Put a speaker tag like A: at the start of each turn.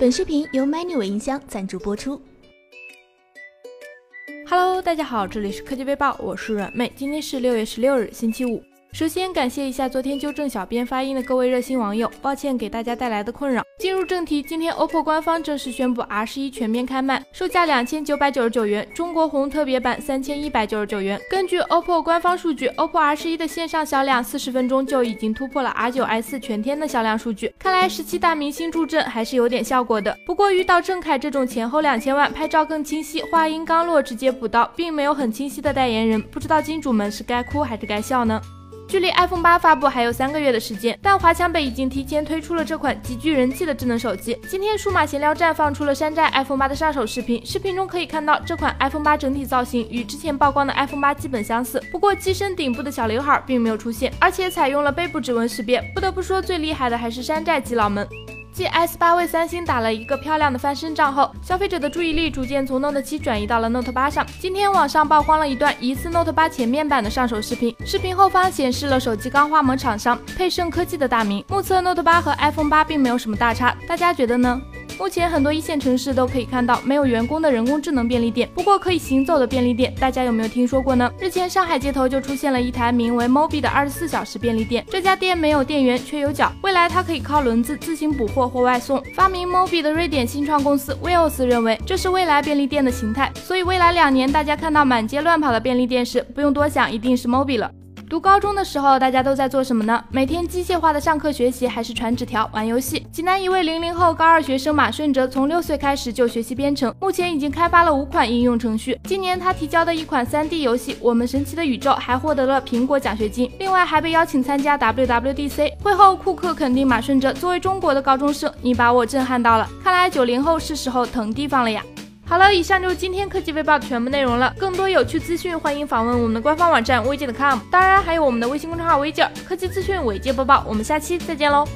A: 本视频由 Manu 音箱赞助播出。
B: Hello，大家好，这里是科技微报，我是软妹，今天是六月十六日，星期五。首先感谢一下昨天纠正小编发音的各位热心网友，抱歉给大家带来的困扰。进入正题，今天 OPPO 官方正式宣布 R 十一全面开卖，售价两千九百九十九元，中国红特别版三千一百九十九元。根据 OPPO 官方数据，OPPO R 十一的线上销量四十分钟就已经突破了 R 九 S 全天的销量数据，看来十七大明星助阵还是有点效果的。不过遇到郑恺这种前后两千万、拍照更清晰、话音刚落直接补刀，并没有很清晰的代言人，不知道金主们是该哭还是该笑呢？距离 iPhone 八发布还有三个月的时间，但华强北已经提前推出了这款极具人气的智能手机。今天数码闲聊站放出了山寨 iPhone 八的上手视频，视频中可以看到这款 iPhone 八整体造型与之前曝光的 iPhone 八基本相似，不过机身顶部的小刘海并没有出现，而且采用了背部指纹识别。不得不说，最厉害的还是山寨机佬们。继 S 八为三星打了一个漂亮的翻身仗后，消费者的注意力逐渐从 Note 七转移到了 Note 八上。今天网上曝光了一段疑似 Note 八前面板的上手视频，视频后方显示了手机钢化膜厂商配胜科技的大名，目测 Note 八和 iPhone 八并没有什么大差，大家觉得呢？目前很多一线城市都可以看到没有员工的人工智能便利店，不过可以行走的便利店，大家有没有听说过呢？日前上海街头就出现了一台名为 Mobi 的二十四小时便利店，这家店没有店员，却有脚，未来它可以靠轮子自行补货或外送。发明 Mobi 的瑞典新创公司 w i l l s 认为这是未来便利店的形态，所以未来两年大家看到满街乱跑的便利店时，不用多想，一定是 Mobi 了。读高中的时候，大家都在做什么呢？每天机械化的上课学习，还是传纸条、玩游戏？济南一位零零后高二学生马顺哲，从六岁开始就学习编程，目前已经开发了五款应用程序。今年他提交的一款 3D 游戏《我们神奇的宇宙》还获得了苹果奖学金，另外还被邀请参加 WWDC。会后，库克肯定马顺哲作为中国的高中生，你把我震撼到了。看来九零后是时候腾地方了呀。好了，以上就是今天科技微报的全部内容了。更多有趣资讯，欢迎访问我们的官方网站微界的 com，当然还有我们的微信公众号微界科技资讯，微界播报。我们下期再见喽。